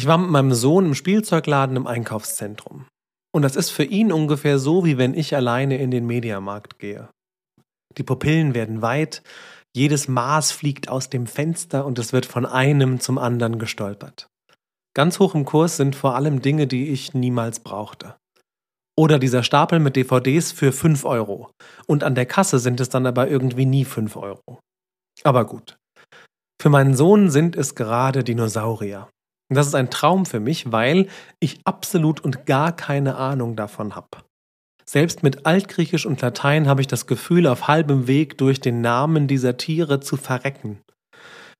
Ich war mit meinem Sohn im Spielzeugladen im Einkaufszentrum. Und das ist für ihn ungefähr so, wie wenn ich alleine in den Mediamarkt gehe. Die Pupillen werden weit, jedes Maß fliegt aus dem Fenster und es wird von einem zum anderen gestolpert. Ganz hoch im Kurs sind vor allem Dinge, die ich niemals brauchte. Oder dieser Stapel mit DVDs für 5 Euro. Und an der Kasse sind es dann aber irgendwie nie 5 Euro. Aber gut. Für meinen Sohn sind es gerade Dinosaurier. Und das ist ein Traum für mich, weil ich absolut und gar keine Ahnung davon habe. Selbst mit Altgriechisch und Latein habe ich das Gefühl, auf halbem Weg durch den Namen dieser Tiere zu verrecken.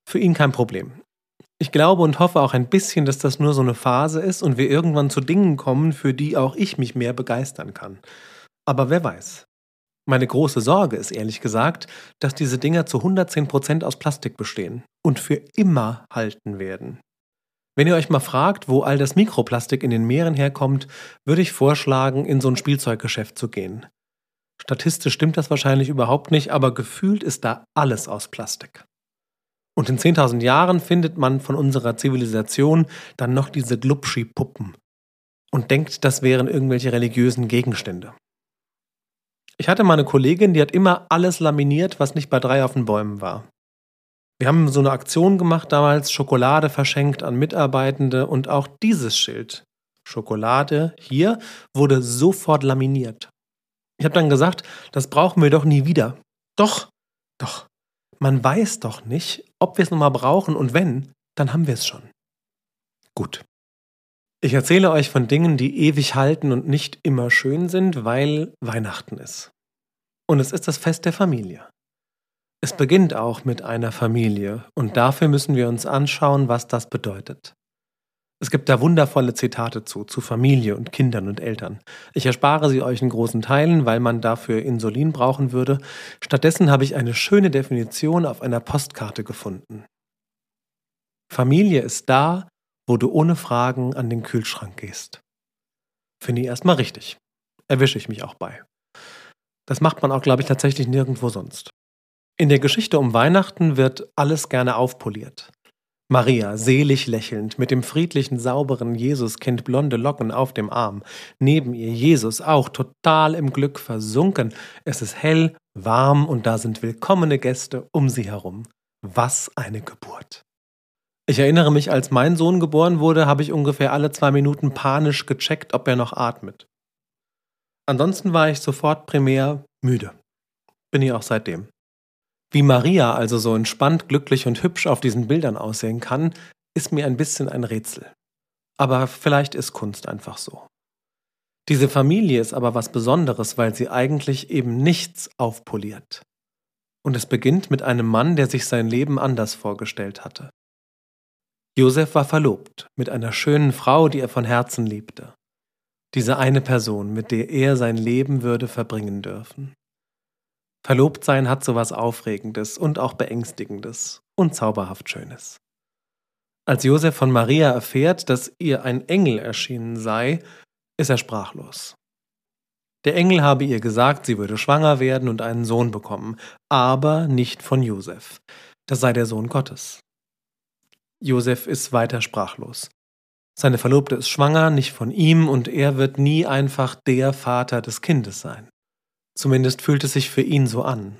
Für ihn kein Problem. Ich glaube und hoffe auch ein bisschen, dass das nur so eine Phase ist und wir irgendwann zu Dingen kommen, für die auch ich mich mehr begeistern kann. Aber wer weiß. Meine große Sorge ist ehrlich gesagt, dass diese Dinger zu 110% aus Plastik bestehen und für immer halten werden. Wenn ihr euch mal fragt, wo all das Mikroplastik in den Meeren herkommt, würde ich vorschlagen, in so ein Spielzeuggeschäft zu gehen. Statistisch stimmt das wahrscheinlich überhaupt nicht, aber gefühlt ist da alles aus Plastik. Und in 10.000 Jahren findet man von unserer Zivilisation dann noch diese Glubschi-Puppen und denkt, das wären irgendwelche religiösen Gegenstände. Ich hatte mal eine Kollegin, die hat immer alles laminiert, was nicht bei drei auf den Bäumen war. Wir haben so eine Aktion gemacht damals, Schokolade verschenkt an Mitarbeitende und auch dieses Schild, Schokolade hier, wurde sofort laminiert. Ich habe dann gesagt, das brauchen wir doch nie wieder. Doch, doch. Man weiß doch nicht, ob wir es nochmal brauchen und wenn, dann haben wir es schon. Gut. Ich erzähle euch von Dingen, die ewig halten und nicht immer schön sind, weil Weihnachten ist. Und es ist das Fest der Familie. Es beginnt auch mit einer Familie und dafür müssen wir uns anschauen, was das bedeutet. Es gibt da wundervolle Zitate zu, zu Familie und Kindern und Eltern. Ich erspare sie euch in großen Teilen, weil man dafür Insulin brauchen würde. Stattdessen habe ich eine schöne Definition auf einer Postkarte gefunden. Familie ist da, wo du ohne Fragen an den Kühlschrank gehst. Finde ich erstmal richtig. Erwische ich mich auch bei. Das macht man auch, glaube ich, tatsächlich nirgendwo sonst. In der Geschichte um Weihnachten wird alles gerne aufpoliert. Maria, selig lächelnd, mit dem friedlichen, sauberen Jesuskind blonde Locken auf dem Arm. Neben ihr Jesus auch total im Glück versunken. Es ist hell, warm und da sind willkommene Gäste um sie herum. Was eine Geburt. Ich erinnere mich, als mein Sohn geboren wurde, habe ich ungefähr alle zwei Minuten panisch gecheckt, ob er noch atmet. Ansonsten war ich sofort primär müde. Bin ich auch seitdem. Wie Maria also so entspannt, glücklich und hübsch auf diesen Bildern aussehen kann, ist mir ein bisschen ein Rätsel. Aber vielleicht ist Kunst einfach so. Diese Familie ist aber was Besonderes, weil sie eigentlich eben nichts aufpoliert. Und es beginnt mit einem Mann, der sich sein Leben anders vorgestellt hatte. Josef war verlobt mit einer schönen Frau, die er von Herzen liebte. Diese eine Person, mit der er sein Leben würde verbringen dürfen. Verlobt sein hat sowas Aufregendes und auch Beängstigendes und zauberhaft Schönes. Als Josef von Maria erfährt, dass ihr ein Engel erschienen sei, ist er sprachlos. Der Engel habe ihr gesagt, sie würde schwanger werden und einen Sohn bekommen, aber nicht von Josef. Das sei der Sohn Gottes. Josef ist weiter sprachlos. Seine Verlobte ist schwanger, nicht von ihm, und er wird nie einfach der Vater des Kindes sein. Zumindest fühlt es sich für ihn so an.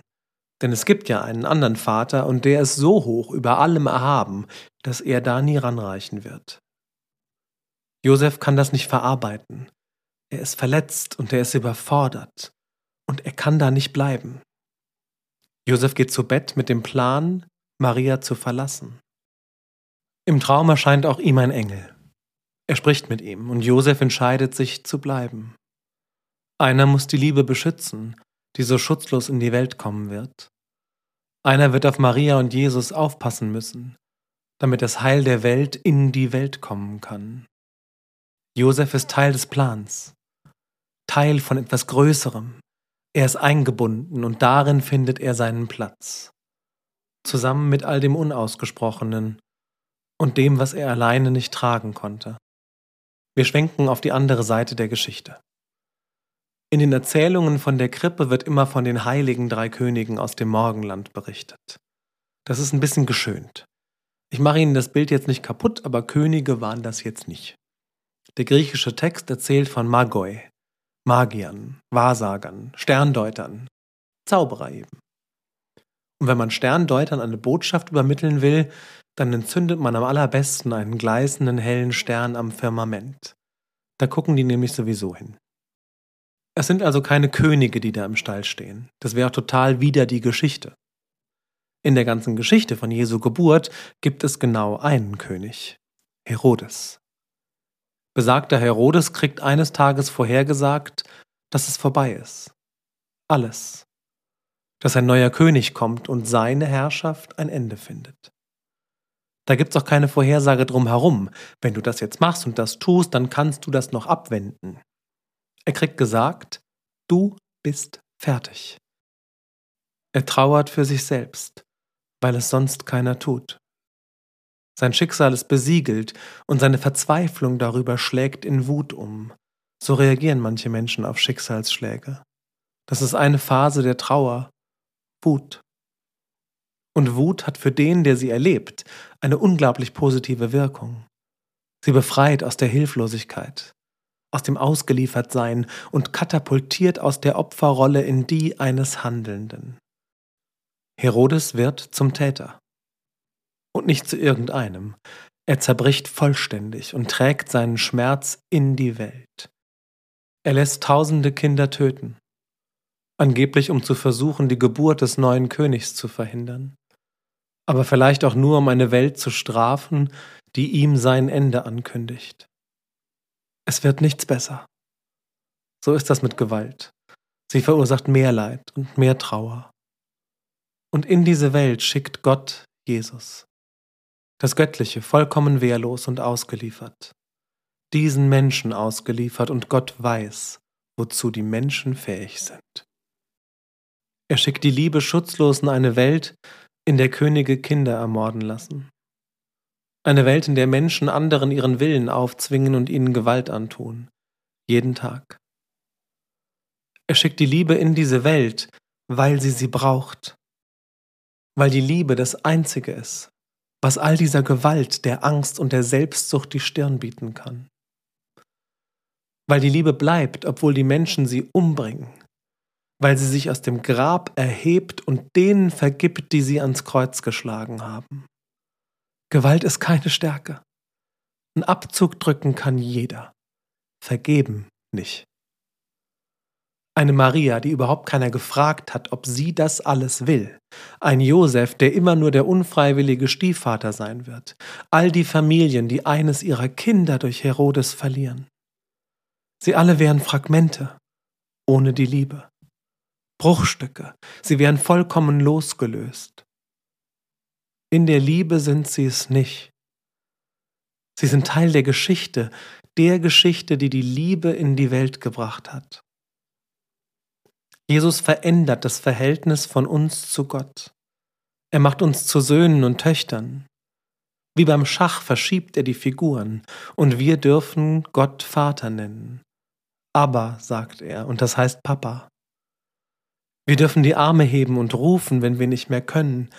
Denn es gibt ja einen anderen Vater und der ist so hoch über allem erhaben, dass er da nie ranreichen wird. Josef kann das nicht verarbeiten. Er ist verletzt und er ist überfordert und er kann da nicht bleiben. Josef geht zu Bett mit dem Plan, Maria zu verlassen. Im Traum erscheint auch ihm ein Engel. Er spricht mit ihm und Josef entscheidet sich zu bleiben. Einer muss die Liebe beschützen, die so schutzlos in die Welt kommen wird. Einer wird auf Maria und Jesus aufpassen müssen, damit das Heil der Welt in die Welt kommen kann. Josef ist Teil des Plans, Teil von etwas Größerem. Er ist eingebunden und darin findet er seinen Platz. Zusammen mit all dem Unausgesprochenen und dem, was er alleine nicht tragen konnte. Wir schwenken auf die andere Seite der Geschichte. In den Erzählungen von der Krippe wird immer von den heiligen drei Königen aus dem Morgenland berichtet. Das ist ein bisschen geschönt. Ich mache Ihnen das Bild jetzt nicht kaputt, aber Könige waren das jetzt nicht. Der griechische Text erzählt von Magoi, Magiern, Wahrsagern, Sterndeutern, Zauberer eben. Und wenn man Sterndeutern eine Botschaft übermitteln will, dann entzündet man am allerbesten einen gleißenden hellen Stern am Firmament. Da gucken die nämlich sowieso hin. Es sind also keine Könige, die da im Stall stehen. Das wäre total wieder die Geschichte. In der ganzen Geschichte von Jesu Geburt gibt es genau einen König, Herodes. Besagter Herodes kriegt eines Tages vorhergesagt, dass es vorbei ist. Alles. Dass ein neuer König kommt und seine Herrschaft ein Ende findet. Da gibt's auch keine Vorhersage drum herum. Wenn du das jetzt machst und das tust, dann kannst du das noch abwenden. Er kriegt gesagt, du bist fertig. Er trauert für sich selbst weil es sonst keiner tut. Sein Schicksal ist besiegelt und seine Verzweiflung darüber schlägt in Wut um. So reagieren manche Menschen auf Schicksalsschläge. Das ist eine Phase der Trauer, Wut. Und Wut hat für den, der sie erlebt, eine unglaublich positive Wirkung. Sie befreit aus der Hilflosigkeit, aus dem Ausgeliefertsein und katapultiert aus der Opferrolle in die eines Handelnden. Herodes wird zum Täter. Und nicht zu irgendeinem. Er zerbricht vollständig und trägt seinen Schmerz in die Welt. Er lässt tausende Kinder töten, angeblich um zu versuchen, die Geburt des neuen Königs zu verhindern, aber vielleicht auch nur um eine Welt zu strafen, die ihm sein Ende ankündigt. Es wird nichts besser. So ist das mit Gewalt. Sie verursacht mehr Leid und mehr Trauer. Und in diese Welt schickt Gott Jesus. Das Göttliche, vollkommen wehrlos und ausgeliefert. Diesen Menschen ausgeliefert und Gott weiß, wozu die Menschen fähig sind. Er schickt die Liebe schutzlos in eine Welt, in der Könige Kinder ermorden lassen. Eine Welt, in der Menschen anderen ihren Willen aufzwingen und ihnen Gewalt antun. Jeden Tag. Er schickt die Liebe in diese Welt, weil sie sie braucht, weil die Liebe das Einzige ist, was all dieser Gewalt, der Angst und der Selbstsucht die Stirn bieten kann. Weil die Liebe bleibt, obwohl die Menschen sie umbringen, weil sie sich aus dem Grab erhebt und denen vergibt, die sie ans Kreuz geschlagen haben. Gewalt ist keine Stärke. Ein Abzug drücken kann jeder, vergeben nicht. Eine Maria, die überhaupt keiner gefragt hat, ob sie das alles will. Ein Josef, der immer nur der unfreiwillige Stiefvater sein wird. All die Familien, die eines ihrer Kinder durch Herodes verlieren. Sie alle wären Fragmente, ohne die Liebe. Bruchstücke, sie wären vollkommen losgelöst. In der Liebe sind sie es nicht. Sie sind Teil der Geschichte, der Geschichte, die die Liebe in die Welt gebracht hat. Jesus verändert das Verhältnis von uns zu Gott. Er macht uns zu Söhnen und Töchtern. Wie beim Schach verschiebt er die Figuren, und wir dürfen Gott Vater nennen. Aber, sagt er, und das heißt Papa. Wir dürfen die Arme heben und rufen, wenn wir nicht mehr können,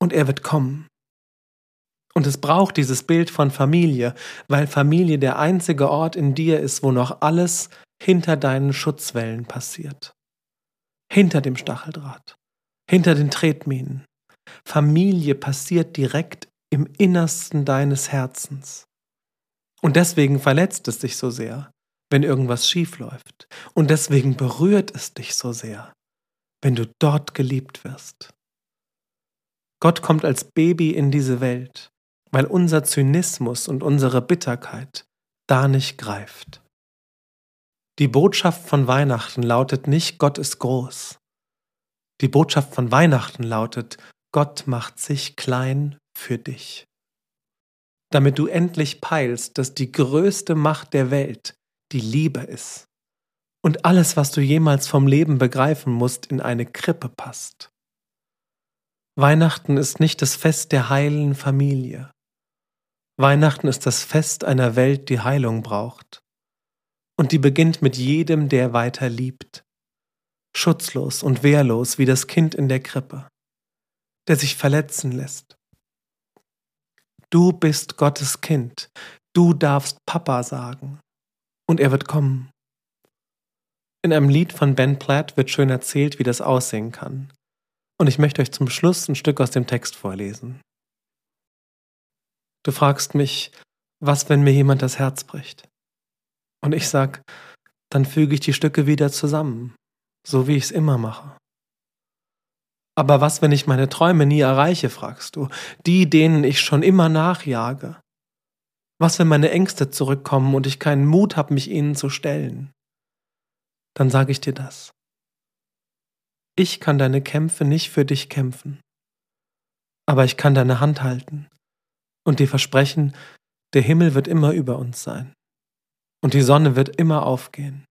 und er wird kommen. Und es braucht dieses Bild von Familie, weil Familie der einzige Ort in dir ist, wo noch alles hinter deinen Schutzwellen passiert hinter dem Stacheldraht, hinter den Tretminen. Familie passiert direkt im Innersten deines Herzens. Und deswegen verletzt es dich so sehr, wenn irgendwas schief läuft. Und deswegen berührt es dich so sehr, wenn du dort geliebt wirst. Gott kommt als Baby in diese Welt, weil unser Zynismus und unsere Bitterkeit da nicht greift. Die Botschaft von Weihnachten lautet nicht Gott ist groß. Die Botschaft von Weihnachten lautet Gott macht sich klein für dich. Damit du endlich peilst, dass die größte Macht der Welt die Liebe ist und alles, was du jemals vom Leben begreifen musst, in eine Krippe passt. Weihnachten ist nicht das Fest der heilen Familie. Weihnachten ist das Fest einer Welt, die Heilung braucht und die beginnt mit jedem, der weiter liebt. Schutzlos und wehrlos wie das Kind in der Krippe, der sich verletzen lässt. Du bist Gottes Kind. Du darfst Papa sagen. Und er wird kommen. In einem Lied von Ben Platt wird schön erzählt, wie das aussehen kann. Und ich möchte euch zum Schluss ein Stück aus dem Text vorlesen. Du fragst mich, was, wenn mir jemand das Herz bricht? Und ich sag, dann füge ich die Stücke wieder zusammen, so wie ich es immer mache. Aber was, wenn ich meine Träume nie erreiche, fragst du, die, denen ich schon immer nachjage? Was, wenn meine Ängste zurückkommen und ich keinen Mut habe, mich ihnen zu stellen? Dann sage ich dir das. Ich kann deine Kämpfe nicht für dich kämpfen, aber ich kann deine Hand halten und dir versprechen, der Himmel wird immer über uns sein und die Sonne wird immer aufgehen.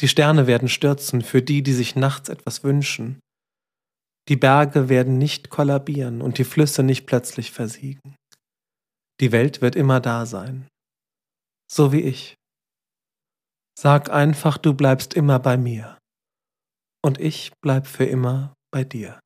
Die Sterne werden stürzen für die, die sich nachts etwas wünschen. Die Berge werden nicht kollabieren und die Flüsse nicht plötzlich versiegen. Die Welt wird immer da sein, so wie ich. Sag einfach, du bleibst immer bei mir und ich bleib für immer bei dir.